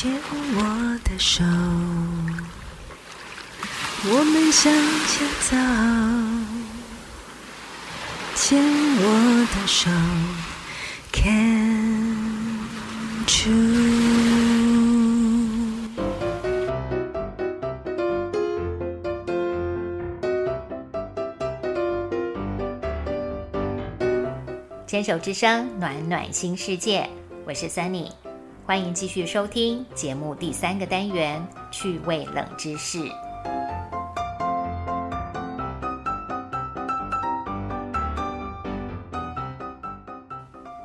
牵我的手，我们向前走。牵我的手看住。牵手之声，暖暖新世界。我是 Sunny，欢迎继续收听节目第三个单元——趣味冷知识。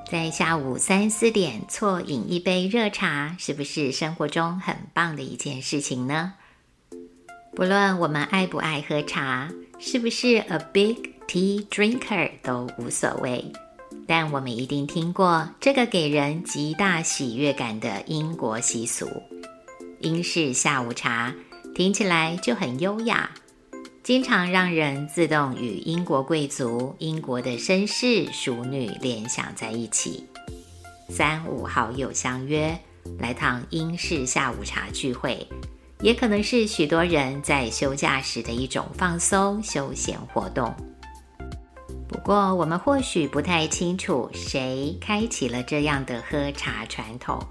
在下午三四点错饮一杯热茶，是不是生活中很棒的一件事情呢？不论我们爱不爱喝茶，是不是 a big tea drinker 都无所谓。但我们一定听过这个给人极大喜悦感的英国习俗——英式下午茶，听起来就很优雅，经常让人自动与英国贵族、英国的绅士、淑女联想在一起。三五好友相约来趟英式下午茶聚会，也可能是许多人在休假时的一种放松休闲活动。不过，我们或许不太清楚谁开启了这样的喝茶传统。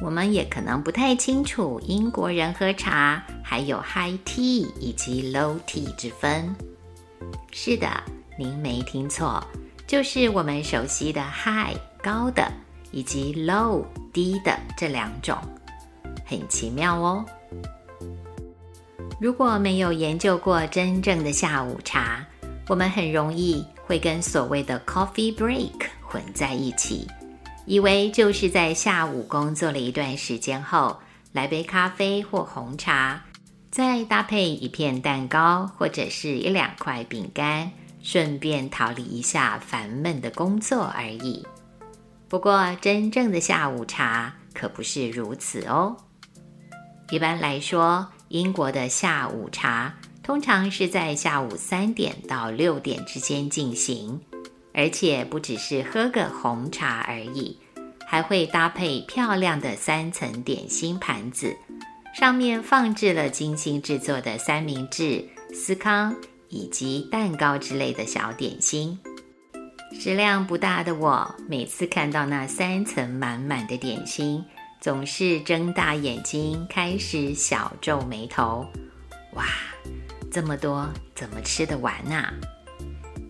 我们也可能不太清楚英国人喝茶还有 high tea 以及 low tea 之分。是的，您没听错，就是我们熟悉的 high 高的以及 low 低的这两种，很奇妙哦。如果没有研究过真正的下午茶，我们很容易会跟所谓的 coffee break 混在一起，以为就是在下午工作了一段时间后，来杯咖啡或红茶，再搭配一片蛋糕或者是一两块饼干，顺便逃离一下烦闷的工作而已。不过，真正的下午茶可不是如此哦。一般来说，英国的下午茶。通常是在下午三点到六点之间进行，而且不只是喝个红茶而已，还会搭配漂亮的三层点心盘子，上面放置了精心制作的三明治、司康以及蛋糕之类的小点心。食量不大的我，每次看到那三层满满的点心，总是睁大眼睛，开始小皱眉头。哇！这么多怎么吃得完啊？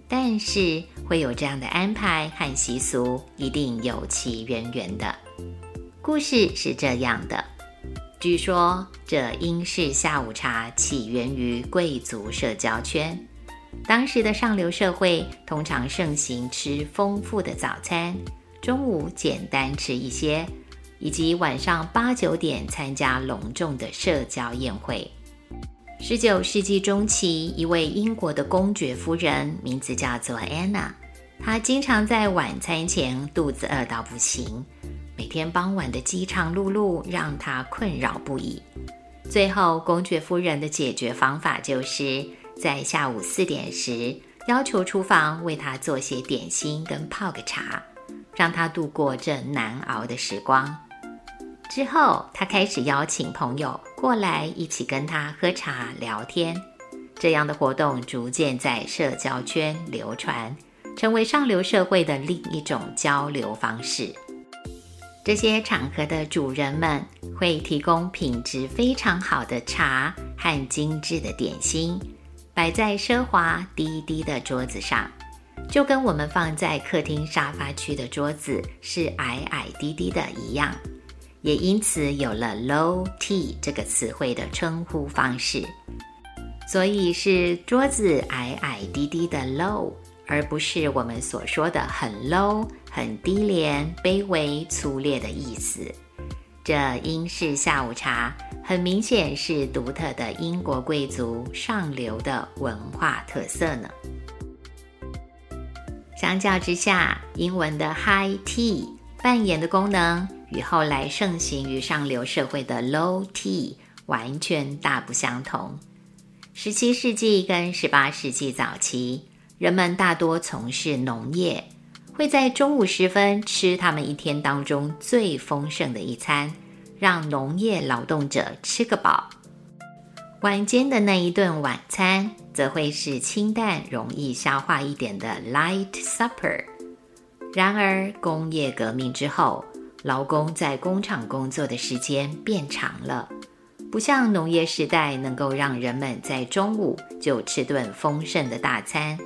但是会有这样的安排和习俗，一定有其渊源的。故事是这样的：据说这英式下午茶起源于贵族社交圈。当时的上流社会通常盛行吃丰富的早餐，中午简单吃一些，以及晚上八九点参加隆重的社交宴会。十九世纪中期，一位英国的公爵夫人，名字叫做安娜。她经常在晚餐前肚子饿到不行，每天傍晚的饥肠辘辘让她困扰不已。最后，公爵夫人的解决方法就是在下午四点时要求厨房为她做些点心跟泡个茶，让她度过这难熬的时光。之后，他开始邀请朋友过来一起跟他喝茶聊天，这样的活动逐渐在社交圈流传，成为上流社会的另一种交流方式。这些场合的主人们会提供品质非常好的茶和精致的点心，摆在奢华低低的桌子上，就跟我们放在客厅沙发区的桌子是矮矮低低的一样。也因此有了 low tea 这个词汇的称呼方式，所以是桌子矮矮低低的 low，而不是我们所说的很 low、很低廉、卑微、粗劣的意思。这英式下午茶很明显是独特的英国贵族上流的文化特色呢。相较之下，英文的 high tea 扮演的功能。与后来盛行于上流社会的 low tea 完全大不相同。十七世纪跟十八世纪早期，人们大多从事农业，会在中午时分吃他们一天当中最丰盛的一餐，让农业劳动者吃个饱。晚间的那一顿晚餐，则会是清淡、容易消化一点的 light supper。然而，工业革命之后，劳工在工厂工作的时间变长了，不像农业时代能够让人们在中午就吃顿丰盛的大餐。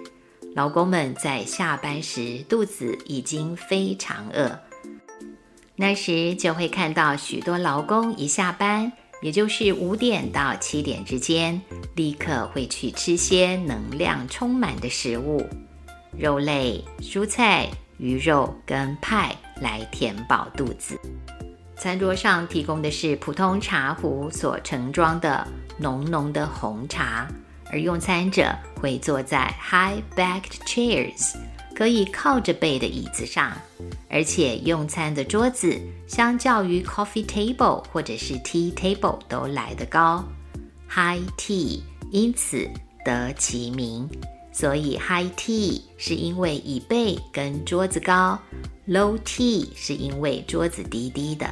劳工们在下班时肚子已经非常饿，那时就会看到许多劳工一下班。也就是五点到七点之间，立刻会去吃些能量充满的食物，肉类、蔬菜、鱼肉跟派来填饱肚子。餐桌上提供的是普通茶壶所盛装的浓浓的红茶，而用餐者会坐在 high-backed chairs。可以靠着背的椅子上，而且用餐的桌子相较于 coffee table 或者是 tea table 都来得高，high tea 因此得其名。所以 high tea 是因为椅背跟桌子高，low tea 是因为桌子低低的。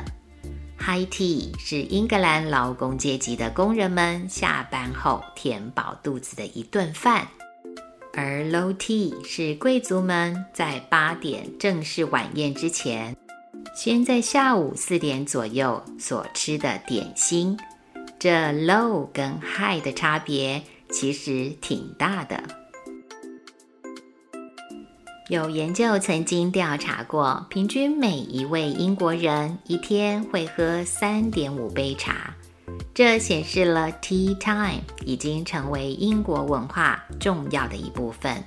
high tea 是英格兰劳工阶级的工人们下班后填饱肚子的一顿饭。而 low tea 是贵族们在八点正式晚宴之前，先在下午四点左右所吃的点心。这 low 跟 high 的差别其实挺大的。有研究曾经调查过，平均每一位英国人一天会喝三点五杯茶。这显示了 tea time 已经成为英国文化重要的一部分。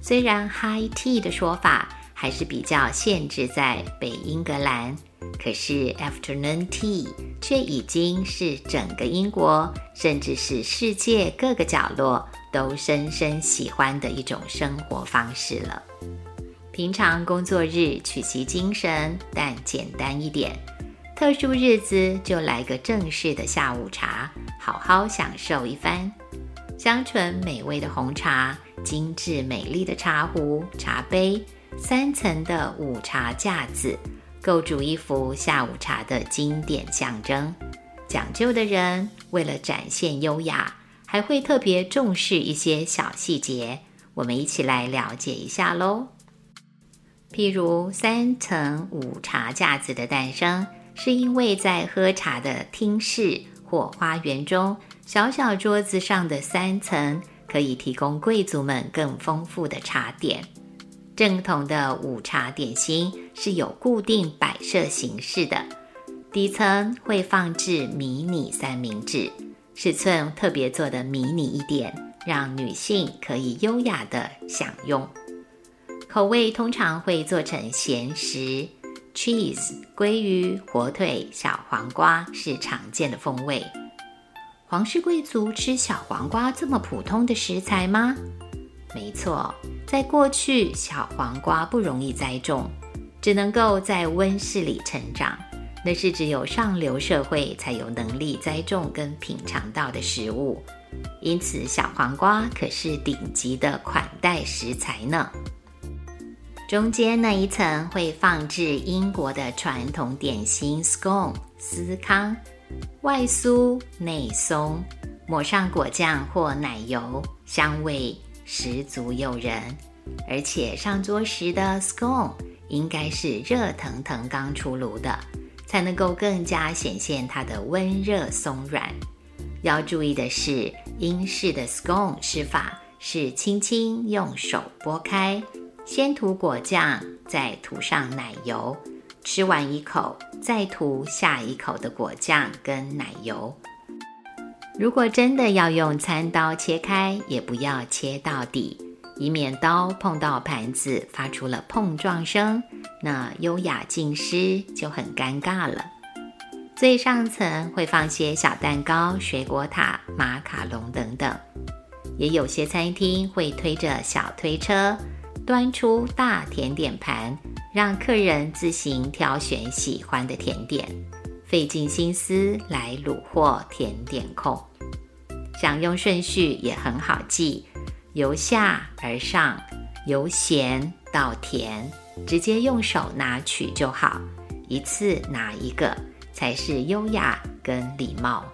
虽然 high tea 的说法还是比较限制在北英格兰，可是 afternoon tea 却已经是整个英国，甚至是世界各个角落都深深喜欢的一种生活方式了。平常工作日取其精神，但简单一点。特殊日子就来个正式的下午茶，好好享受一番。香醇美味的红茶，精致美丽的茶壶、茶杯，三层的午茶架子，构筑一幅下午茶的经典象征。讲究的人为了展现优雅，还会特别重视一些小细节。我们一起来了解一下喽。譬如三层午茶架子的诞生。是因为在喝茶的厅室或花园中，小小桌子上的三层可以提供贵族们更丰富的茶点。正统的午茶点心是有固定摆设形式的，底层会放置迷你三明治，尺寸特别做的迷你一点，让女性可以优雅的享用。口味通常会做成咸食。cheese、鲑鱼、火腿、小黄瓜是常见的风味。皇室贵族吃小黄瓜这么普通的食材吗？没错，在过去，小黄瓜不容易栽种，只能够在温室里成长。那是只有上流社会才有能力栽种跟品尝到的食物。因此，小黄瓜可是顶级的款待食材呢。中间那一层会放置英国的传统点心 scone 司康，外酥内松，抹上果酱或奶油，香味十足诱人。而且上桌时的 scone 应该是热腾腾刚出炉的，才能够更加显现它的温热松软。要注意的是，英式的 scone 吃法是轻轻用手拨开。先涂果酱，再涂上奶油，吃完一口，再涂下一口的果酱跟奶油。如果真的要用餐刀切开，也不要切到底，以免刀碰到盘子发出了碰撞声，那优雅尽失就很尴尬了。最上层会放些小蛋糕、水果塔、马卡龙等等，也有些餐厅会推着小推车。端出大甜点盘，让客人自行挑选喜欢的甜点，费尽心思来虏获甜点控。享用顺序也很好记，由下而上，由咸到甜，直接用手拿取就好，一次拿一个，才是优雅跟礼貌。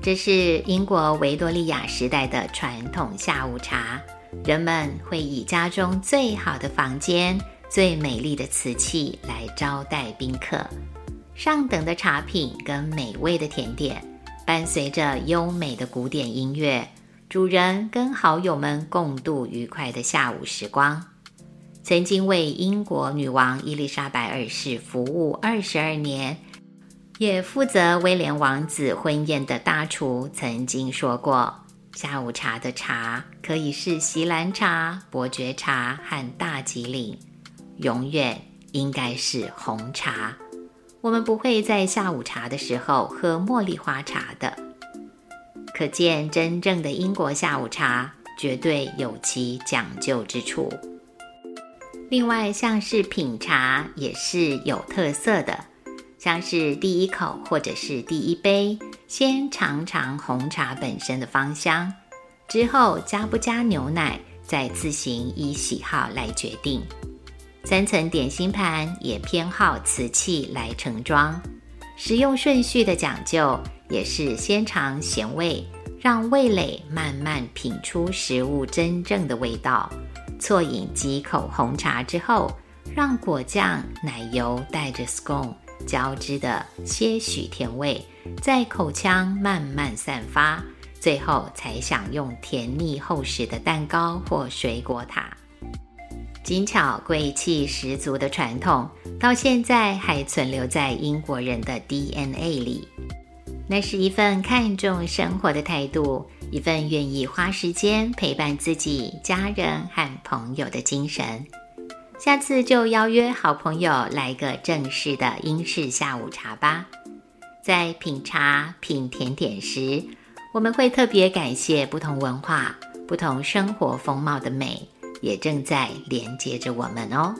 这是英国维多利亚时代的传统下午茶，人们会以家中最好的房间、最美丽的瓷器来招待宾客。上等的茶品跟美味的甜点，伴随着优美的古典音乐，主人跟好友们共度愉快的下午时光。曾经为英国女王伊丽莎白二世服务二十二年。也负责威廉王子婚宴的大厨曾经说过，下午茶的茶可以是锡兰茶、伯爵茶和大吉岭，永远应该是红茶。我们不会在下午茶的时候喝茉莉花茶的。可见，真正的英国下午茶绝对有其讲究之处。另外，像是品茶也是有特色的。像是第一口或者是第一杯，先尝尝红茶本身的芳香，之后加不加牛奶，再自行依喜好来决定。三层点心盘也偏好瓷器来盛装，食用顺序的讲究也是先尝咸味，让味蕾慢慢品出食物真正的味道。啜饮几口红茶之后，让果酱、奶油带着 scone。交织的些许甜味在口腔慢慢散发，最后才享用甜腻厚实的蛋糕或水果塔。精巧贵气十足的传统，到现在还存留在英国人的 DNA 里。那是一份看重生活的态度，一份愿意花时间陪伴自己家人和朋友的精神。下次就邀约好朋友来个正式的英式下午茶吧。在品茶品甜点时，我们会特别感谢不同文化、不同生活风貌的美，也正在连接着我们哦。